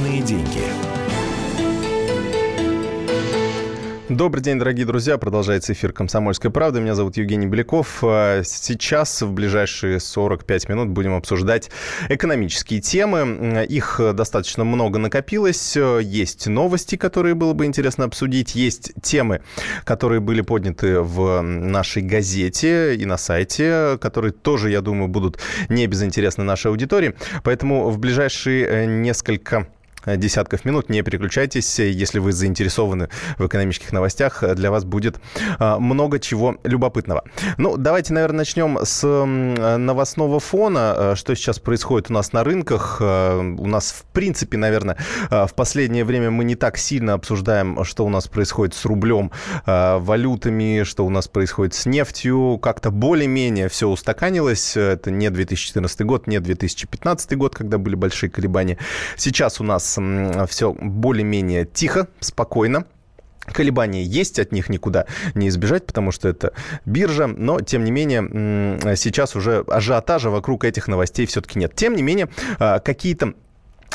Личные деньги. Добрый день, дорогие друзья. Продолжается эфир «Комсомольской правды». Меня зовут Евгений Беляков. А сейчас, в ближайшие 45 минут, будем обсуждать экономические темы. Их достаточно много накопилось. Есть новости, которые было бы интересно обсудить. Есть темы, которые были подняты в нашей газете и на сайте, которые тоже, я думаю, будут не безинтересны нашей аудитории. Поэтому в ближайшие э, несколько десятков минут. Не переключайтесь, если вы заинтересованы в экономических новостях. Для вас будет э, много чего любопытного. Ну, давайте, наверное, начнем с новостного фона. Э, что сейчас происходит у нас на рынках? У нас, в принципе, наверное, в последнее время мы не так сильно обсуждаем, что у нас происходит с рублем, валютами, что у нас происходит с нефтью. Как-то более-менее все устаканилось. Это не 2014 год, не 2015 год, когда были большие колебания. Сейчас у нас все более-менее тихо, спокойно. Колебания есть, от них никуда не избежать, потому что это биржа, но, тем не менее, сейчас уже ажиотажа вокруг этих новостей все-таки нет. Тем не менее, а, какие-то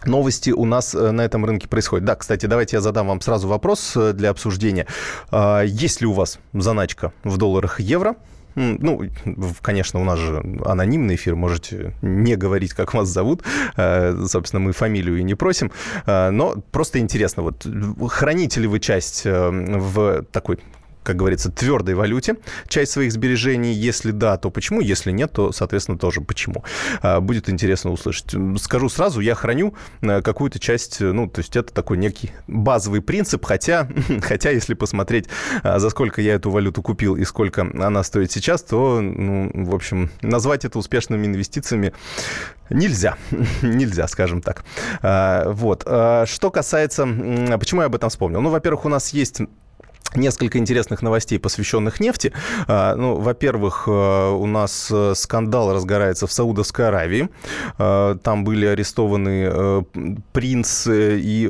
новости у нас э, на этом рынке происходят. Да, кстати, давайте я задам вам сразу вопрос э, для обсуждения. А, есть ли у вас заначка в долларах евро? Ну, конечно, у нас же анонимный эфир, можете не говорить, как вас зовут. Э, собственно, мы фамилию и не просим. Э, но просто интересно, вот храните ли вы часть э, в такой как говорится, твердой валюте часть своих сбережений? Если да, то почему? Если нет, то, соответственно, тоже почему. А, будет интересно услышать. Скажу сразу, я храню э, какую-то часть, ну, то есть это такой некий базовый принцип, хотя, хотя если посмотреть, а, за сколько я эту валюту купил и сколько она стоит сейчас, то, ну, в общем, назвать это успешными инвестициями Нельзя, нельзя, скажем так. А, вот. Что касается... Почему я об этом вспомнил? Ну, во-первых, у нас есть Несколько интересных новостей, посвященных нефти. А, ну, во-первых, э, у нас э, скандал разгорается в Саудовской Аравии. А, там были арестованы э, принц и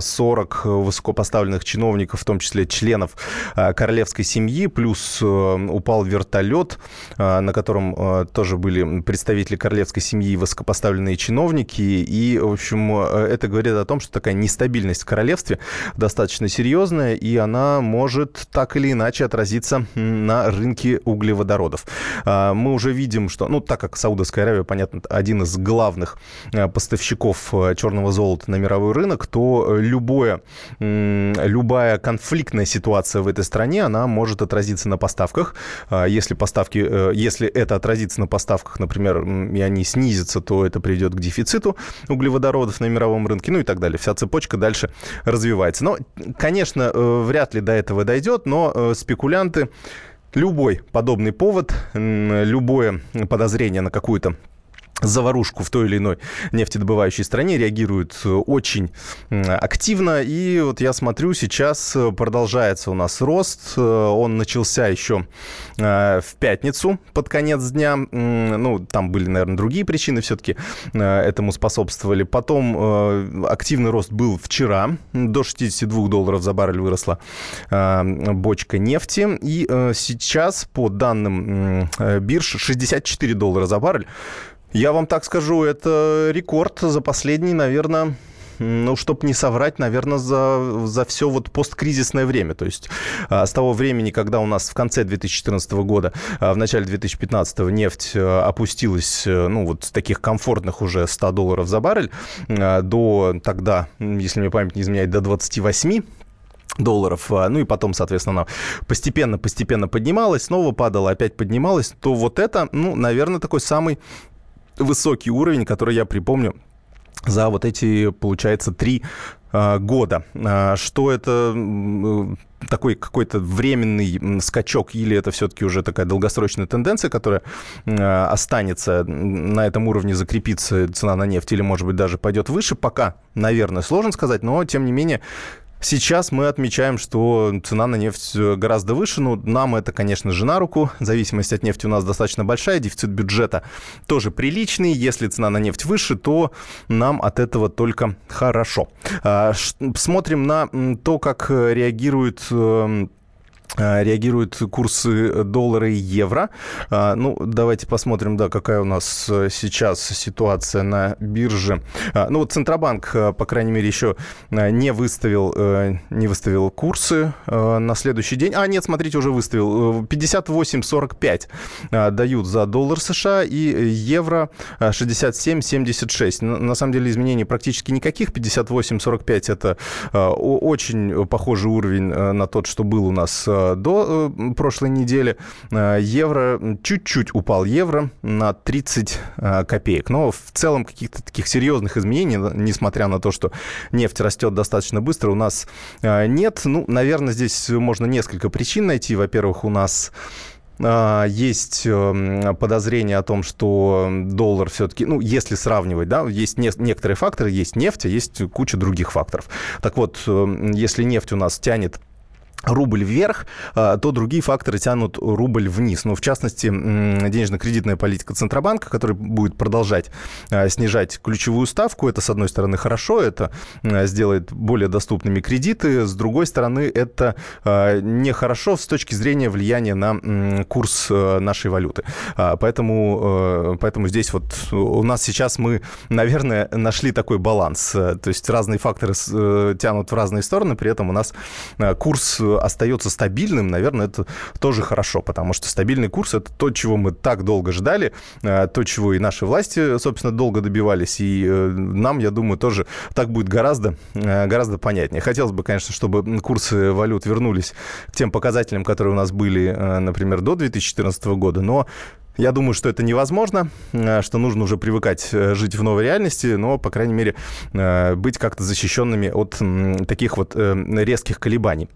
40 высокопоставленных чиновников, в том числе членов королевской семьи, плюс упал вертолет, на котором тоже были представители королевской семьи и высокопоставленные чиновники. И, в общем, это говорит о том, что такая нестабильность в королевстве достаточно серьезная, и она может может так или иначе отразиться на рынке углеводородов. А, мы уже видим, что, ну, так как Саудовская Аравия, понятно, один из главных а, поставщиков а, черного золота на мировой рынок, то любое, любая конфликтная ситуация в этой стране, она может отразиться на поставках. Если поставки, э, если это отразится на поставках, например, и они снизятся, то это приведет к дефициту углеводородов на мировом рынке, ну и так далее. Вся цепочка дальше развивается. Но, конечно, э, вряд ли до этого этого дойдет, но э, спекулянты любой подобный повод, любое подозрение на какую-то заварушку в той или иной нефтедобывающей стране реагируют э, очень активно. И вот я смотрю, сейчас э, продолжается у нас рост. Э, он начался еще в пятницу под конец дня. Ну, там были, наверное, другие причины все-таки этому способствовали. Потом активный рост был вчера. До 62 долларов за баррель выросла бочка нефти. И сейчас, по данным бирж, 64 доллара за баррель. Я вам так скажу, это рекорд за последний, наверное, ну, чтобы не соврать, наверное, за, за все вот посткризисное время. То есть а, с того времени, когда у нас в конце 2014 года, а, в начале 2015 нефть а, опустилась, ну, вот с таких комфортных уже 100 долларов за баррель, до тогда, если мне память не изменяет, до 28 долларов, ну и потом, соответственно, она постепенно-постепенно поднималась, снова падала, опять поднималась, то вот это, ну, наверное, такой самый высокий уровень, который я припомню за вот эти, получается, три э, года. Э, что это такой какой-то временный скачок или это все-таки уже такая долгосрочная тенденция, которая э, останется на этом уровне, закрепится цена на нефть или, может быть, даже пойдет выше, пока, наверное, сложно сказать, но, тем не менее, Сейчас мы отмечаем, что цена на нефть э, гораздо выше. Ну, нам это, конечно же, на руку. Зависимость от нефти у нас достаточно большая, дефицит бюджета тоже приличный. Если цена на нефть выше, то нам от этого только хорошо. А, смотрим на то, как реагирует эм, реагируют курсы доллара и евро. А, ну, давайте посмотрим, да, какая у нас э, сейчас ситуация на бирже. А, ну, вот Центробанк, э, по крайней мере, еще э, не выставил, не выставил курсы на следующий день. А, нет, смотрите, уже выставил. 58,45 дают за доллар США и евро 67,76. На самом деле изменений практически никаких. 58,45 это очень похожий уровень на тот, что был у нас до э, прошлой недели. Э, евро, чуть-чуть упал евро на 30 э, копеек. Но в целом каких-то таких серьезных изменений, несмотря на то, что нефть растет достаточно быстро, у нас нет. Ну, наверное, здесь можно несколько причин найти. Во-первых, у нас есть подозрение о том, что доллар все-таки, ну, если сравнивать, да, есть не, некоторые факторы, есть нефть, а есть куча других факторов. Так вот, если нефть у нас тянет рубль вверх, а, то другие факторы тянут рубль вниз. Ну, в частности, денежно-кредитная политика Центробанка, который будет продолжать а, снижать ключевую ставку. Это, с одной стороны, хорошо, это а, сделает более доступными кредиты. С другой стороны, это нехорошо с точки зрения влияния на курс нашей валюты. Поэтому, поэтому здесь вот у нас сейчас мы, наверное, нашли такой баланс. То есть разные факторы э, тянут в разные стороны, при этом у нас курс остается стабильным, наверное, это тоже хорошо, потому что стабильный курс – это то, чего мы так долго ждали, э, то, чего и наши власти, собственно, долго добивались, и э, нам, я думаю, тоже так будет гораздо, э, гораздо понятнее. Хотелось бы, конечно, чтобы курсы валют вернулись к тем показателям, которые у нас были, например, до 2014 года, но я думаю, что это невозможно, что нужно уже привыкать жить в новой реальности, но, по крайней мере, быть как-то защищенными от таких вот резких колебаний.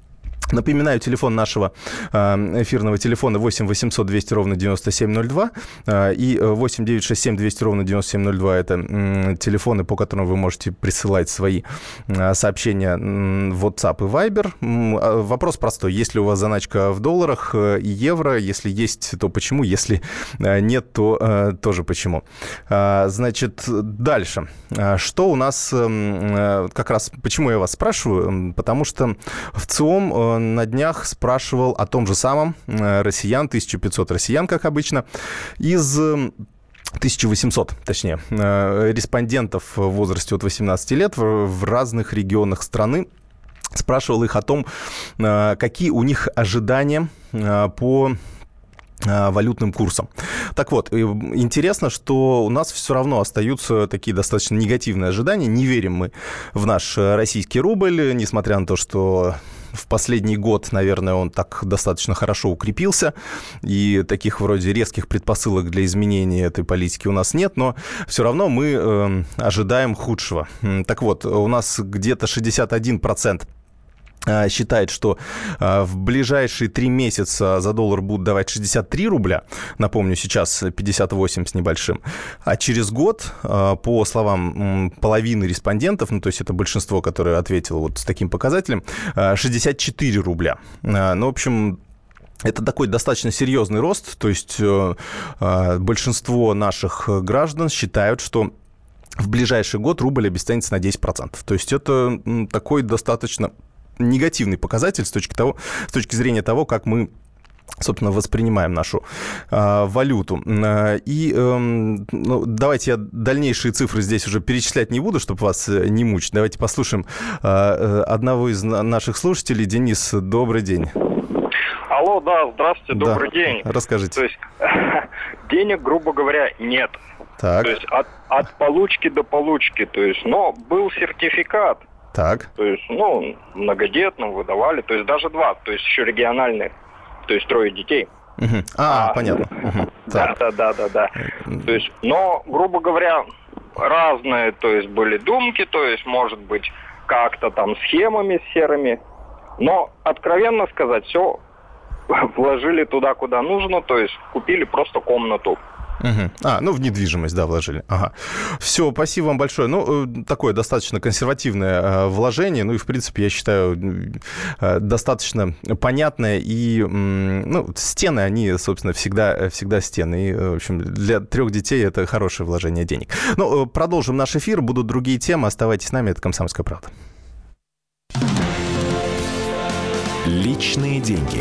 Напоминаю, телефон нашего э, эфирного телефона 8 800 200 ровно 9702 э, и 8 967 200 ровно 9702 это телефоны, по которым вы можете присылать свои э, сообщения в WhatsApp и Viber. А, вопрос простой. Есть ли у вас заначка в долларах и евро? Если есть, то почему? Если нет, то тоже почему. Значит, дальше. Что у нас как раз... Почему я вас спрашиваю? Потому что в ЦИОМ на днях спрашивал о том же самом э, россиян, 1500 россиян, как обычно, из 1800, точнее, э, респондентов в возрасте от 18 лет в разных регионах страны. Спрашивал их о том, э, какие у них ожидания по валютным курсом. Так вот, интересно, что у нас все равно остаются такие достаточно негативные ожидания. Не верим мы в наш российский рубль, несмотря на то, что в последний год, наверное, он так достаточно хорошо укрепился, и таких вроде резких предпосылок для изменения этой политики у нас нет, но все равно мы э, ожидаем худшего. Так вот, у нас где-то 61% а, считает, что а, в ближайшие три месяца за доллар будут давать 63 рубля, напомню, сейчас 58 с небольшим, а через год, а, по словам половины респондентов, ну, то есть это большинство, которое ответило вот с таким показателем, 64 рубля. Ну, в общем, это такой достаточно серьезный рост, то есть э, большинство наших граждан считают, что в ближайший год рубль обесценится на 10%. То есть это такой достаточно негативный показатель с точки, того, с точки зрения того, как мы собственно, воспринимаем нашу э, валюту. И э, ну, давайте я дальнейшие цифры здесь уже перечислять не буду, чтобы вас э, не мучить. Давайте послушаем э, одного из наших слушателей. Денис, добрый день. Алло, да, здравствуйте, добрый да. день. Расскажите. То есть денег, грубо говоря, нет. Так. То есть от, от получки до получки. То есть, но был сертификат. Так. То есть, ну, многодетным выдавали, то есть даже два, то есть еще региональные, то есть трое детей. Угу. А, а, понятно. Угу. Да, да, да, да, да. То есть, но, грубо говоря, разные, то есть были думки, то есть, может быть, как-то там схемами серыми, но, откровенно сказать, все вложили туда, куда нужно, то есть купили просто комнату. Угу. А, ну, в недвижимость, да, вложили. Ага. Все, спасибо вам большое. Ну, э, такое достаточно консервативное э, вложение. Ну, и, в принципе, я считаю, э, достаточно понятное. И, ну, стены, они, собственно, всегда, всегда стены. И, в общем, для трех детей это хорошее вложение денег. Ну, продолжим наш эфир. Будут другие темы. Оставайтесь с нами. Это «Комсомольская правда». Личные деньги.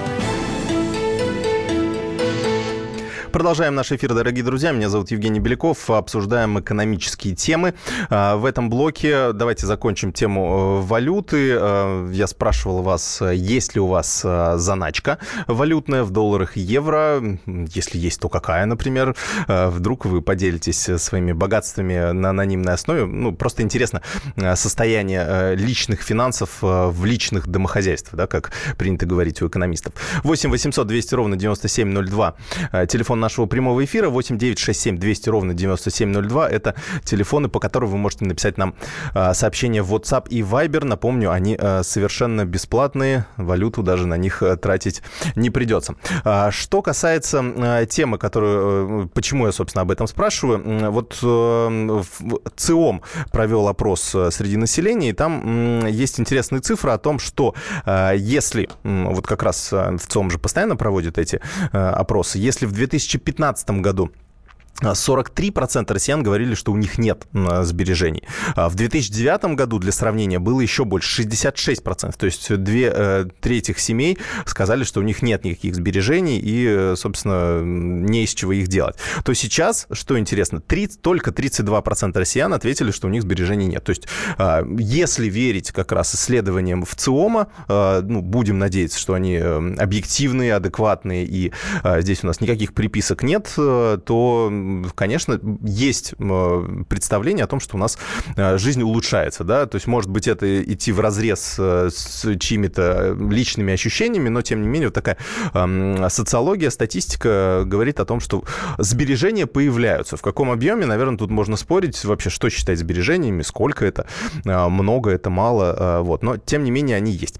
Продолжаем наш эфир, дорогие друзья. Меня зовут Евгений Беляков. Обсуждаем экономические темы. А, в этом блоке давайте закончим тему э, валюты. А, я спрашивал вас, есть ли у вас а, заначка валютная в долларах и евро. Если есть, то какая, например? Вдруг вы поделитесь своими богатствами на анонимной основе. Ну, просто интересно состояние личных финансов в личных домохозяйствах, да, как принято говорить у экономистов. 8 800 200 ровно 9702. Телефон нашего прямого эфира 8 9 6 7 200 ровно 9702. Это телефоны, по которым вы можете написать нам а, сообщения в WhatsApp и Viber. Напомню, они а, совершенно бесплатные. Валюту даже на них а, тратить не придется. Что касается темы, которую... Почему я, собственно, об этом спрашиваю? Вот ЦИОМ провел опрос среди населения, и там есть интересные цифры о том, что если... Вот как раз в ЦИОМ же постоянно проводят эти опросы. Если в 2000 2015 году 43% россиян говорили, что у них нет сбережений. А в 2009 году, для сравнения, было еще больше, 66%. То есть две э, трети семей сказали, что у них нет никаких сбережений и, э, собственно, не из чего их делать. То сейчас, что интересно, 30, только 32% россиян ответили, что у них сбережений нет. То есть если верить как раз исследованиям в ЦИОМа, ну, будем надеяться, что они э, объективные, адекватные, и здесь у нас никаких приписок нет, э, то конечно, есть представление о том, что у нас э, жизнь улучшается, да, то есть, может быть, это идти в разрез э, с чьими-то личными ощущениями, но, тем не менее, вот такая социология, статистика говорит о том, что сбережения появляются. В каком объеме, наверное, тут можно спорить вообще, что считать сбережениями, сколько это, э, много это, мало, вот, но, тем не менее, они есть.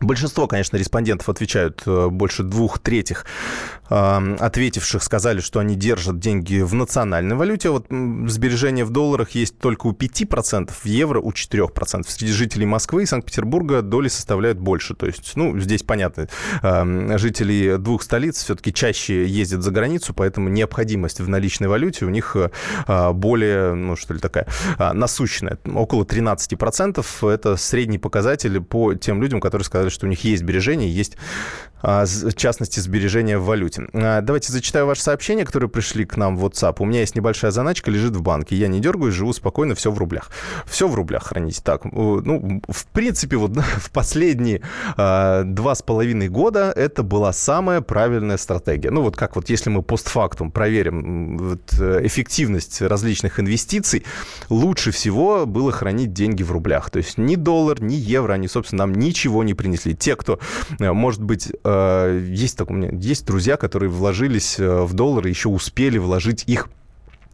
Большинство, конечно, респондентов отвечают, э, больше двух третьих э, ответивших сказали, что они держат деньги в национальной валюте. Вот сбережения в долларах есть только у 5%, в евро у 4%. Среди жителей Москвы и Санкт-Петербурга доли составляют больше. То есть, ну, здесь понятно, э, жители двух столиц все-таки чаще ездят за границу, поэтому необходимость в наличной валюте у них более, ну, что ли, такая насущная. Около 13% это средний показатель по тем людям, которые сказали, сказали, что у них есть сбережения, есть, а, в частности, сбережения в валюте. А, давайте зачитаю ваши сообщения, которые пришли к нам в WhatsApp. У меня есть небольшая заначка, лежит в банке. Я не дергаюсь, живу спокойно, все в рублях. Все в рублях храните. Так, ну, в принципе, вот в последние а, два с половиной года это была самая правильная стратегия. Ну, вот как вот если мы постфактум проверим вот, эффективность различных инвестиций, лучше всего было хранить деньги в рублях. То есть ни доллар, ни евро, они, собственно, нам ничего не принесли принесли. Те, кто, э, может быть, э, есть, так, у меня есть друзья, которые вложились э, в доллары, еще успели вложить их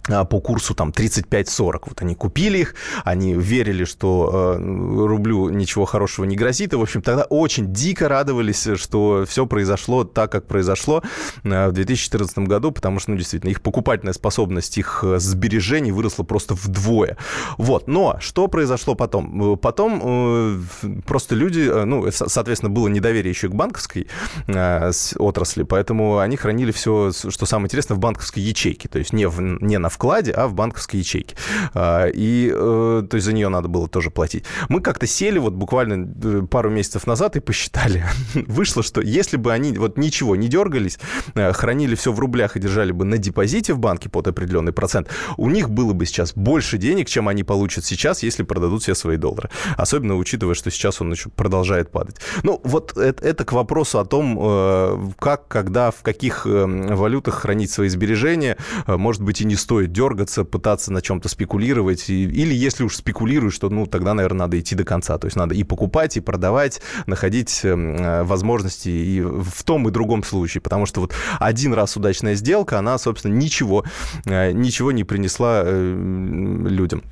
по курсу там 35-40. Вот они купили их, они верили, что э, рублю ничего хорошего не грозит, и, в общем, тогда очень дико радовались, что все произошло так, как произошло э, в 2014 году, потому что, ну, действительно, их покупательная способность, их э, сбережений выросла просто вдвое. Вот, но что произошло потом? Потом э, просто люди, э, ну, соответственно, было недоверие еще к банковской э, отрасли, поэтому они хранили все, что самое интересное, в банковской ячейке, то есть не, в, не на вкладе, а в банковской ячейке. А, и, э, то есть, за нее надо было тоже платить. Мы как-то сели вот буквально э, пару месяцев назад и посчитали. Вышло, что если бы они вот ничего не дергались, э, хранили все в рублях и держали бы на депозите в банке под определенный процент, у них было бы сейчас больше денег, чем они получат сейчас, если продадут все свои доллары. Особенно учитывая, что сейчас он еще продолжает падать. Ну, вот это, это к вопросу о том, как, когда, в каких валютах хранить свои сбережения. Может быть, и не стоит стоит дергаться, пытаться на чем-то спекулировать. И, или если уж спекулируешь, то, ну, тогда, наверное, надо идти до конца. То есть надо и покупать, и продавать, находить э, возможности и в том и другом случае. Потому что вот один раз удачная сделка, она, собственно, ничего, э, ничего не принесла э, людям.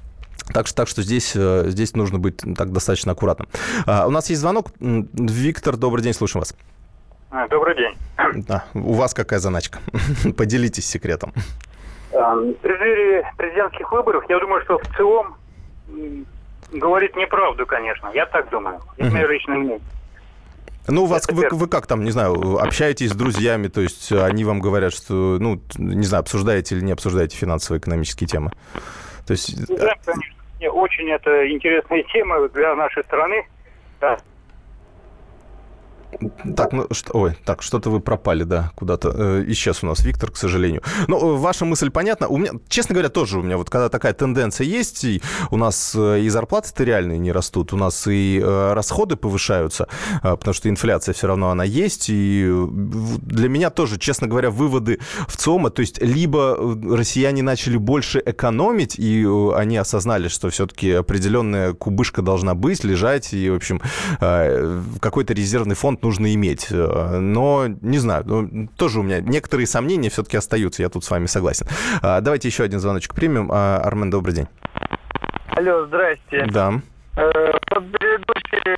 Так что, так что здесь, здесь нужно быть так достаточно аккуратным. А, у нас есть звонок. Виктор, добрый день, слушаем вас. А, добрый день. Да, у вас какая заначка? Поделитесь секретом. В преддверии президентских выборов, я думаю, что в целом говорит неправду, конечно. Я так думаю. Это мое личное мнение. Ну, у вас, вы, вы как там, не знаю, общаетесь с друзьями, то есть они вам говорят, что, ну, не знаю, обсуждаете или не обсуждаете финансово-экономические темы? То есть... Да, конечно. Очень это интересная тема для нашей страны. Да. Так, ну что, ой, так, что-то вы пропали, да, куда-то. Э, исчез у нас Виктор, к сожалению. Но ну, ваша мысль понятна. У меня, честно говоря, тоже у меня вот когда такая тенденция есть, и у нас э, и зарплаты-то реальные не растут, у нас и э, расходы повышаются, э, потому что инфляция все равно она есть, и для меня тоже, честно говоря, выводы в ЦОМа, то есть либо э, россияне начали больше экономить, и э, они осознали, что все-таки определенная кубышка должна быть, лежать, и, в общем, э, какой-то резервный фонд нужно иметь. Э, но, не знаю, ну, тоже у меня некоторые сомнения все-таки остаются, я тут с вами согласен. А, давайте еще один звоночек примем. А, Армен, добрый день. Алло, здрасте. Да. Э, предыдущий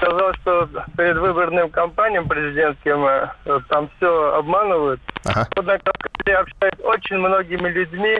сказал, что перед выборным кампаниям президентским э, там все обманывают. Ага. Вот на Кавказе общаюсь очень многими людьми,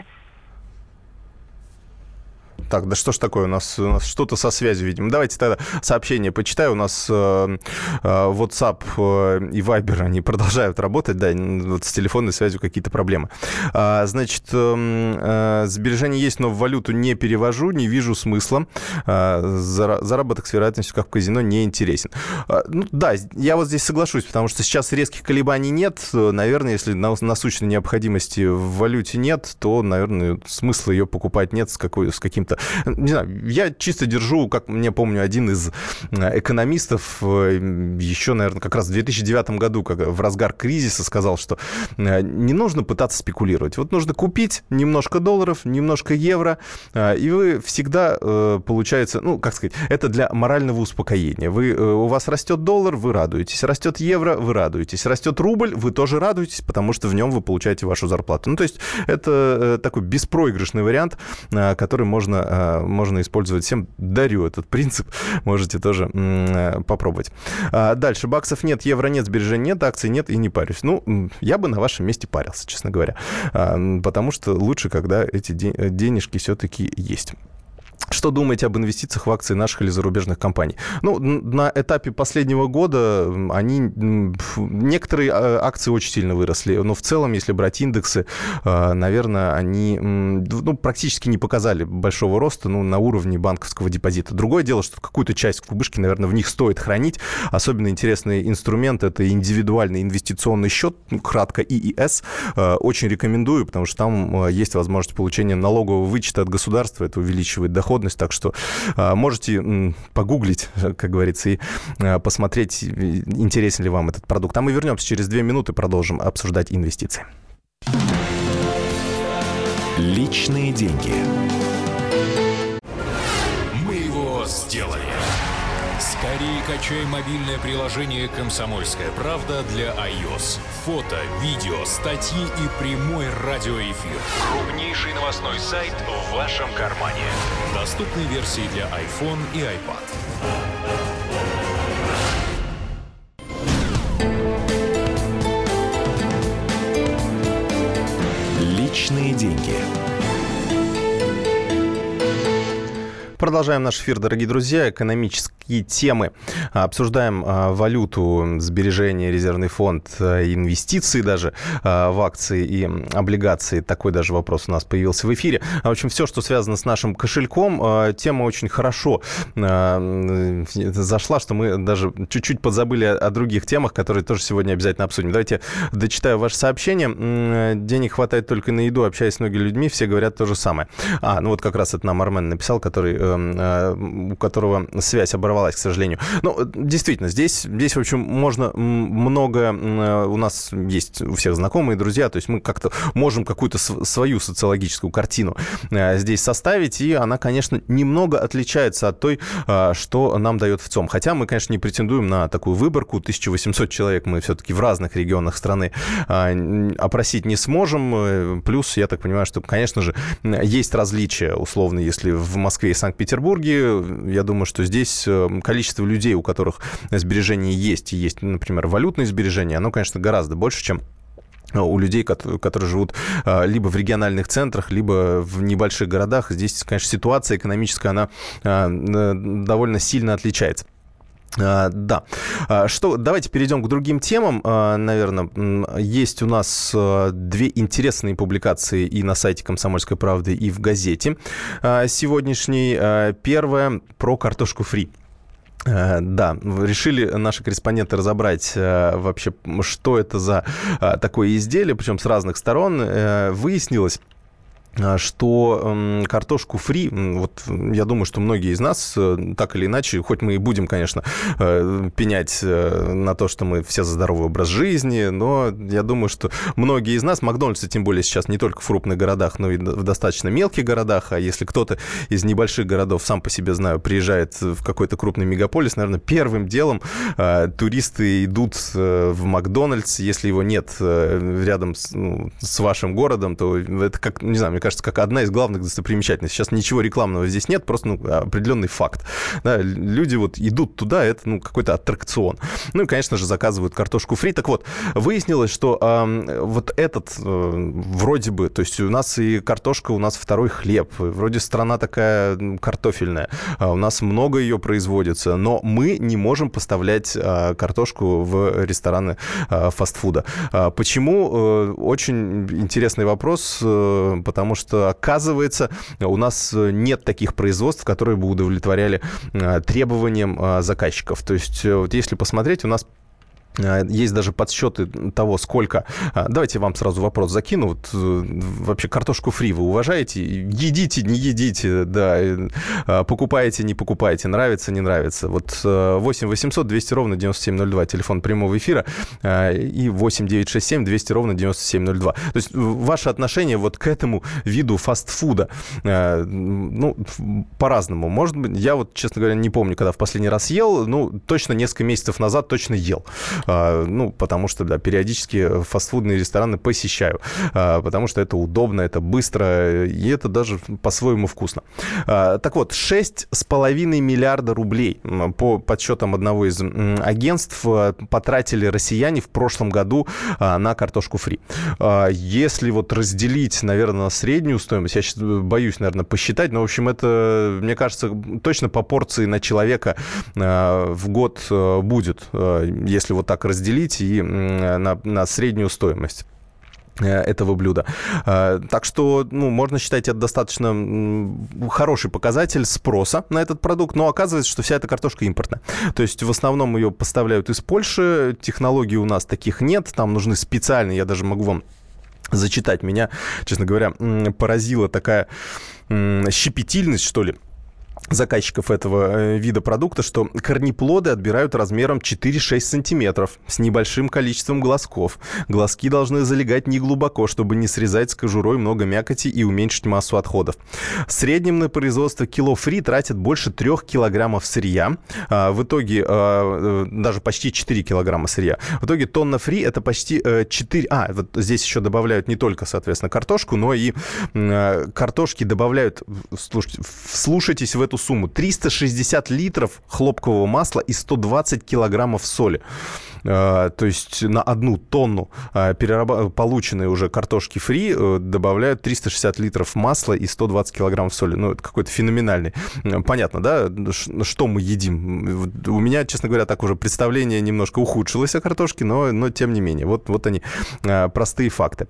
так, да что ж такое, у нас, у нас что-то со связью, видимо. Давайте тогда сообщение почитаю. У нас э, э, WhatsApp э, и Viber, они продолжают работать, да, вот с телефонной связью какие-то проблемы. А, значит, э, э, сбережения есть, но в валюту не перевожу, не вижу смысла. А, заработок с вероятностью, как в казино, не интересен. А, ну, да, я вот здесь соглашусь, потому что сейчас резких колебаний нет. Наверное, если насущной необходимости в валюте нет, то, наверное, смысла ее покупать нет с, какой, с каким-то не знаю, я чисто держу, как мне помню, один из э, экономистов э, еще, наверное, как раз в 2009 году, как в разгар кризиса, сказал, что э, не нужно пытаться спекулировать. Вот нужно купить немножко долларов, немножко евро, и вы всегда, получается, ну, как сказать, это для морального успокоения. Вы, у вас растет доллар, вы радуетесь. Растет евро, вы радуетесь. Растет рубль, вы тоже радуетесь, потому что в нем вы получаете вашу зарплату. Ну, то есть это такой беспроигрышный вариант, который можно Э, можно использовать всем. Дарю этот принцип, можете тоже э, попробовать. А, дальше. Баксов нет, евро нет, сбережений нет, акций нет и не парюсь. Ну, я бы на вашем месте парился, честно говоря. А, потому что лучше, когда эти денежки все-таки есть. Что думаете об инвестициях в акции наших или зарубежных компаний? Ну, на этапе последнего года они, некоторые а, акции очень сильно выросли, но в целом, если брать индексы, а, наверное, они ну, практически не показали большого роста ну, на уровне банковского депозита. Другое дело, что какую-то часть кубышки, наверное, в них стоит хранить. Особенно интересный инструмент – это индивидуальный инвестиционный счет, ну, кратко ИИС. А, очень рекомендую, потому что там есть возможность получения налогового вычета от государства, это увеличивает доход доходность, так что а, можете погуглить, как говорится, и а, посмотреть, интересен ли вам этот продукт. А мы вернемся через две минуты, продолжим обсуждать инвестиции. Личные деньги. Мы его сделали. Скорее качай мобильное приложение «Комсомольская правда» для iOS. Фото, видео, статьи и прямой радиоэфир. Крупнейший новостной сайт в вашем кармане. Доступны версии для iPhone и iPad. Личные деньги. Продолжаем наш эфир, дорогие друзья. Экономические темы. Обсуждаем а, валюту, сбережения, резервный фонд, а, инвестиции даже а, в акции и облигации. Такой даже вопрос у нас появился в эфире. В общем, все, что связано с нашим кошельком, тема очень хорошо зашла, что мы даже чуть-чуть подзабыли о других темах, которые тоже сегодня обязательно обсудим. Давайте дочитаю ваше сообщение. Денег хватает только на еду, общаясь с многими людьми, все говорят то же самое. А, ну вот как раз это нам Армен написал, который у которого связь оборвалась, к сожалению. Но действительно, здесь, здесь, в общем, можно много... У нас есть у всех знакомые, друзья, то есть мы как-то можем какую-то свою социологическую картину здесь составить, и она, конечно, немного отличается от той, что нам дает в ЦОМ. Хотя мы, конечно, не претендуем на такую выборку. 1800 человек мы все-таки в разных регионах страны опросить не сможем. Э, плюс, я так понимаю, что, конечно же, есть различия, условно, если в Москве и Санкт-Петербурге. Я думаю, что здесь э, количество людей, у которых сбережения есть, и есть, например, валютные сбережения, оно, конечно, гораздо больше, чем у людей, которые живут э, либо в региональных центрах, либо в небольших городах. Здесь, конечно, ситуация экономическая, она довольно сильно отличается. А, да. А, что, давайте перейдем к другим темам. А, наверное, есть у нас две интересные публикации и на сайте «Комсомольской правды», и в газете сегодняшней. Первая про картошку фри. Да, решили наши корреспонденты разобрать вообще, что это за такое изделие, причем с разных сторон. Выяснилось, а, что э, картошку фри, вот я думаю, что многие из нас э, так или иначе, хоть мы и будем, конечно, э, пенять э, на то, что мы все за здоровый образ жизни, но я думаю, что многие из нас, Макдональдсы тем более сейчас не только в крупных городах, но и в достаточно мелких городах, а если кто-то из небольших городов, сам по себе знаю, приезжает в какой-то крупный мегаполис, наверное, первым делом туристы идут в Макдональдс, если его нет рядом с, ну, с вашим городом, то это как, не знаю, мне кажется, как одна из главных достопримечательностей. Сейчас ничего рекламного здесь нет, просто ну, определенный факт. Да, люди вот идут туда, это ну, какой-то аттракцион. Ну и, конечно же, заказывают картошку фри. Так вот, выяснилось, что э, вот этот э, вроде бы, то есть у нас и картошка, у нас второй хлеб, вроде страна такая картофельная, а у нас много ее производится, но мы не можем поставлять э, картошку в рестораны э, фастфуда. Почему? Э, очень интересный вопрос, э, потому потому что, оказывается, у нас нет таких производств, которые бы удовлетворяли э, требованиям э, заказчиков. То есть, э, вот если посмотреть, у нас есть даже подсчеты того, сколько... А, давайте вам сразу вопрос закину. Вот, э, вообще картошку фри вы уважаете? Едите, не едите, да. А, покупаете, не покупаете, нравится, не нравится. Вот 8 800 200 ровно 9702, телефон прямого эфира, и 8 967 200 ровно 9702. То есть ваше отношение вот к этому виду фастфуда, ну, по-разному. Может быть, я вот, честно говоря, не помню, когда в последний раз ел, ну, точно несколько месяцев назад точно ел. А, ну, потому что, да, периодически фастфудные рестораны посещаю, а, потому что это удобно, это быстро, и это даже по-своему вкусно. А, так вот, 6,5 миллиарда рублей по подсчетам одного из агентств потратили россияне в прошлом году на картошку фри. Если вот разделить, наверное, на среднюю стоимость, я сейчас боюсь, наверное, посчитать, но, в общем, это, мне кажется, точно по порции на человека в год будет, если вот так разделить и на, на среднюю стоимость э, этого блюда. Э, так что, ну, можно считать это достаточно хороший показатель спроса на этот продукт, но оказывается, что вся эта картошка импортная. То есть в основном ее поставляют из Польши, технологий у нас таких нет, там нужны специальные, я даже могу вам зачитать. Меня, честно говоря, поразила такая щепетильность, что ли, заказчиков этого э, вида продукта, что корнеплоды отбирают размером 4-6 сантиметров с небольшим количеством глазков. Глазки должны залегать не глубоко, чтобы не срезать с кожурой много мякоти и уменьшить массу отходов. В среднем на производство кило фри тратят больше 3 килограммов сырья. А, в итоге а, э, даже почти 4 килограмма сырья. В итоге тонна фри это почти 4... Э, а, вот здесь еще добавляют не только, соответственно, картошку, но и картошки добавляют... Слушайте, вслушайтесь в эту сумму. 360 литров хлопкового масла и 120 килограммов соли. А, то есть на одну тонну а, перераб... полученной уже картошки фри э, добавляют 360 литров масла и 120 килограммов соли. Ну, это какой-то феноменальный. Понятно, да, что мы едим? У меня, честно говоря, так уже представление немножко ухудшилось о картошке, но, но тем не менее. Вот, вот они, простые факты.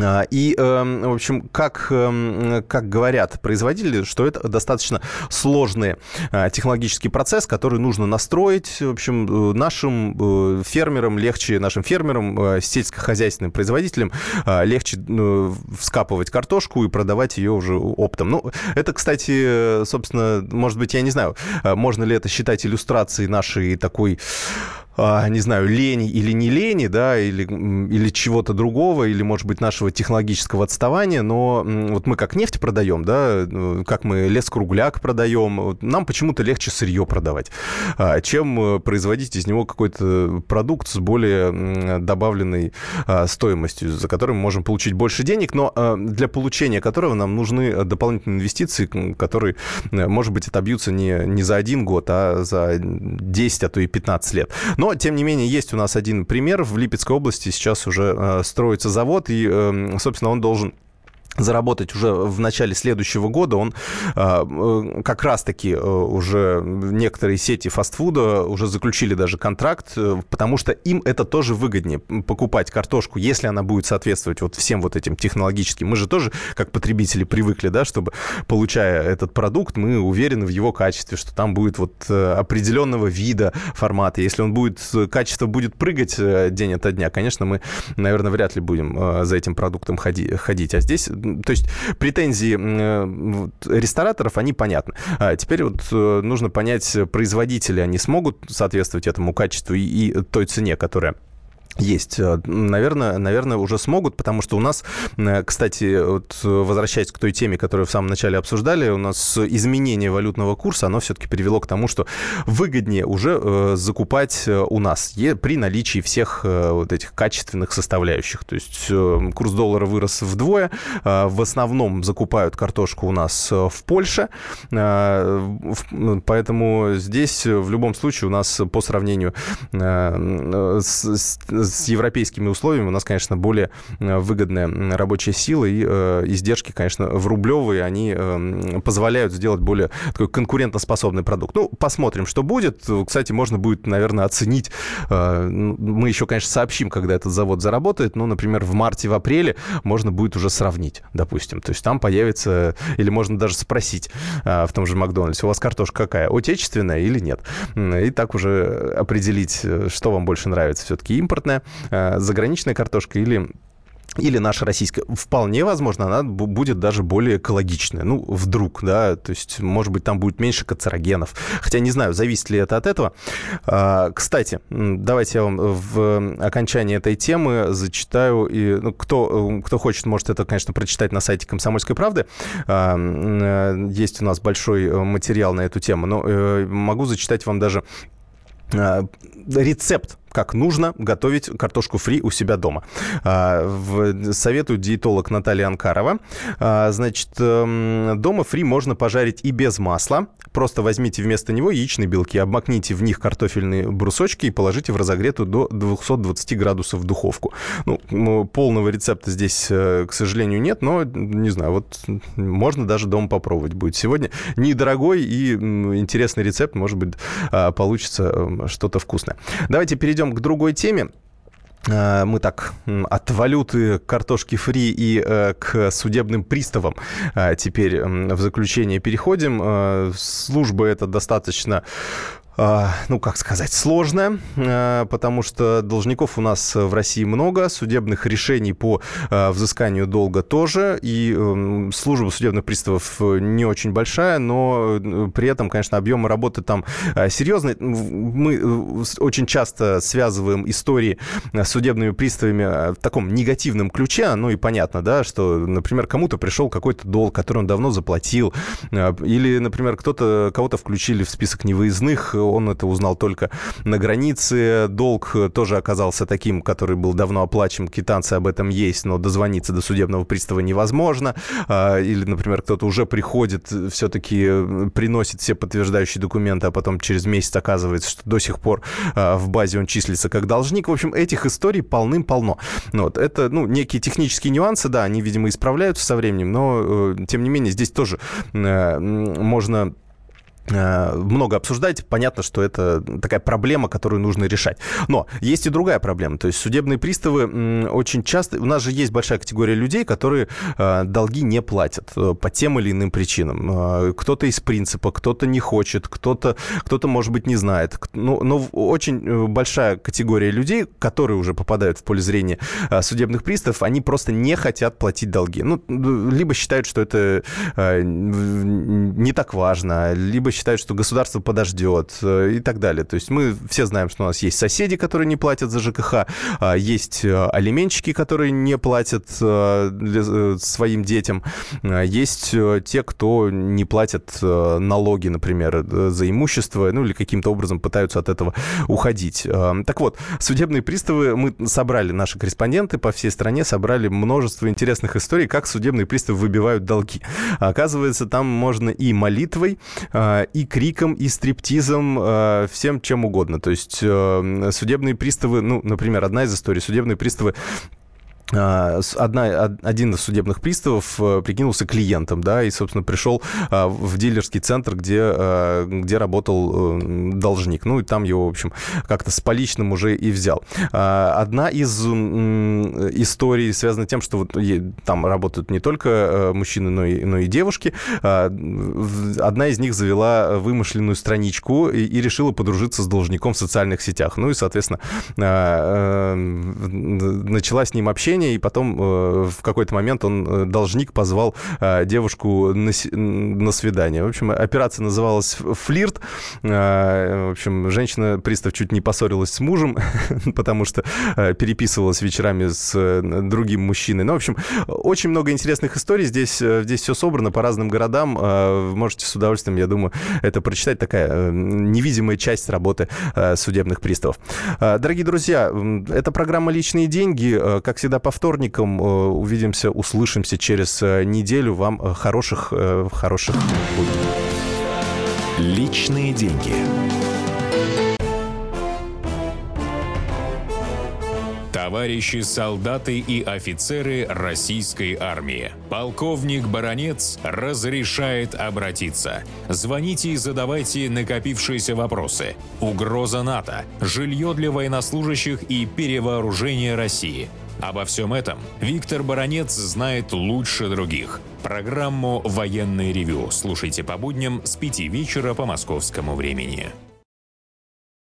А, и, эм, в общем, как, эм, как говорят производители, что это достаточно сложный а, технологический процесс, который нужно настроить. В общем, э, нашим э, фермерам легче, нашим фермерам, э, сельскохозяйственным производителям легче вскапывать картошку и продавать ее уже оптом. Ну, это, кстати, собственно, может быть, я не знаю, можно ли это считать иллюстрацией нашей такой не знаю, лени или не лени, да, или, или чего-то другого, или, может быть, нашего технологического отставания, но вот мы как нефть продаем, да, ну, как мы лес-кругляк продаем, нам почему-то легче сырье продавать, а, чем э, производить из него какой-то продукт с более добавленной а, стоимостью, за который мы можем получить больше денег, но для получения которого нам нужны дополнительные инвестиции, которые, э, может быть, отобьются не, не за один год, а за 10, а то и 15 лет. Но но, тем не менее, есть у нас один пример. В Липецкой области сейчас уже э, строится завод, и, э, собственно, он должен заработать уже в начале следующего года. Он а, э, как раз-таки э, уже некоторые сети фастфуда уже заключили даже контракт, э, потому что им это тоже выгоднее покупать картошку, если она будет соответствовать вот всем вот этим технологическим. Мы же тоже, как потребители, привыкли, да, чтобы, получая этот продукт, мы уверены в его качестве, что там будет вот определенного вида формата. Если он будет, качество будет прыгать день ото дня, конечно, мы, наверное, вряд ли будем за этим продуктом ходить. А здесь то есть претензии э, рестораторов, они понятны. А теперь вот э, нужно понять, производители, они смогут соответствовать этому качеству и той цене, которая есть. Э, наверное, наверное, уже смогут, потому что у нас, э, кстати, вот возвращаясь к той теме, которую в самом начале обсуждали, у нас изменение валютного курса, оно все-таки привело к тому, что выгоднее уже э, закупать у нас при наличии всех вот этих качественных составляющих. То есть курс доллара вырос вдвое. В основном закупают картошку у нас в Польше. Ну, поэтому здесь в любом случае у нас по сравнению с с европейскими условиями у нас, конечно, более э, выгодная рабочая сила, и э, издержки, конечно, в рублевые, они э, позволяют сделать более такой конкурентоспособный продукт. Ну, посмотрим, что будет. Кстати, можно будет, наверное, оценить. Э, мы еще, конечно, сообщим, когда этот завод заработает, но, например, в марте, в апреле можно будет уже сравнить, допустим. То есть там появится, или можно даже спросить в том же Макдональдсе, у вас картошка какая, отечественная или нет? И так уже определить, что вам больше нравится, все-таки импортная э, заграничная картошка или или наша российская, вполне возможно, она будет даже более экологичная. Ну, вдруг, да, то есть, может быть, там будет меньше канцерогенов. Хотя не знаю, зависит ли это от этого. А, кстати, давайте я вам в окончании этой темы зачитаю. И, ну, кто, кто хочет, может это, конечно, прочитать на сайте «Комсомольской правды». А, э, есть у нас большой материал на эту тему. Но э, могу зачитать вам даже рецепт как нужно готовить картошку фри у себя дома. А, советует диетолог Наталья Анкарова. А, значит, эм, дома фри можно пожарить и без масла. Просто возьмите вместо него яичные белки, обмакните в них картофельные брусочки и положите в разогретую до 220 градусов духовку. Ну, полного рецепта здесь, э, к сожалению, нет, но, не знаю, вот можно даже дома попробовать будет. Сегодня недорогой и интересный рецепт, может быть, а, получится эм, что-то вкусное. Давайте перейдем перейдем к другой теме. Э, мы так от валюты картошки фри и э, к судебным приставам э, теперь в заключение переходим. Служба эта достаточно ну, как сказать, сложная, а, потому что должников у нас в России много, судебных решений по а, взысканию долга тоже, и эм, служба судебных приставов не очень большая, но э, при этом, конечно, объемы работы там серьезные. Мы э, очень часто связываем истории с судебными приставами в таком негативном ключе, ну и понятно, да, что, например, кому-то пришел какой-то долг, который он давно заплатил, или, например, кто-то, кого-то включили в список невыездных, он это узнал только на границе. Долг тоже оказался таким, который был давно оплачен, квитанции об этом есть, но дозвониться до судебного пристава невозможно. А, или, например, кто-то уже приходит, все-таки приносит все подтверждающие документы, а потом через месяц оказывается, что до сих пор а, в базе он числится как должник. В общем, этих историй полным-полно. Ну вот, это ну, некие технические нюансы, да, они, видимо, исправляются со временем, но, э, тем не менее, здесь тоже э, можно Э, много обсуждать. Понятно, что это такая проблема, которую нужно решать. Но есть и другая проблема. То есть судебные приставы очень часто... У нас же есть большая категория людей, которые э, долги не платят э, по тем или иным причинам. Кто-то из принципа, кто-то не хочет, кто-то, кто-то может быть, не знает. Но, но очень большая категория людей, которые уже попадают в поле зрения судебных приставов, они просто не хотят платить долги. Ну, либо считают, что это не так важно, либо считают, что государство подождет э, и так далее. То есть мы все знаем, что у нас есть соседи, которые не платят за ЖКХ, а, есть э, алименщики, которые не платят э, своим детям, а, есть те, кто не платят налоги, например, за имущество, ну или каким-то образом пытаются от этого уходить. Так вот, судебные приставы, мы собрали, наши корреспонденты по всей стране собрали множество интересных историй, как судебные приставы выбивают долги. Оказывается, там можно и молитвой, и криком, и стриптизом, э, всем чем угодно. То есть э, судебные приставы, ну, например, одна из историй, судебные приставы одна, один из судебных приставов э, прикинулся клиентом, да, и, собственно, пришел а, в дилерский центр, где, а, где работал э, должник. Ну, и там его, в общем, как-то с поличным уже и взял. Одна из историй связана тем, что вот там работают не только э, мужчины, но и, но и девушки. Одна из них завела вымышленную страничку и, и решила подружиться с должником в социальных сетях. Ну и, соответственно, начала с ним общение, отношения, и потом э, в какой-то момент он, э, должник, позвал э, девушку на, на свидание. В общем, операция называлась «Флирт». В общем, женщина-пристав чуть не поссорилась с мужем, потому что переписывалась вечерами с другим мужчиной. Ну, в общем, очень много интересных историй. Здесь, здесь все собрано по разным городам. Можете с удовольствием, я думаю, это прочитать. Такая невидимая часть работы судебных приставов. Дорогие друзья, это программа «Личные деньги». Как всегда, по вторникам. Э, увидимся, услышимся через э, неделю. Вам э, хороших, хороших будней. Личные деньги. Товарищи солдаты и офицеры российской армии. Полковник Баронец разрешает обратиться. Звоните и задавайте накопившиеся вопросы. Угроза НАТО, жилье для военнослужащих и перевооружение России – Обо всем этом Виктор Баранец знает лучше других. Программу «Военный ревю» слушайте по будням с 5 вечера по московскому времени.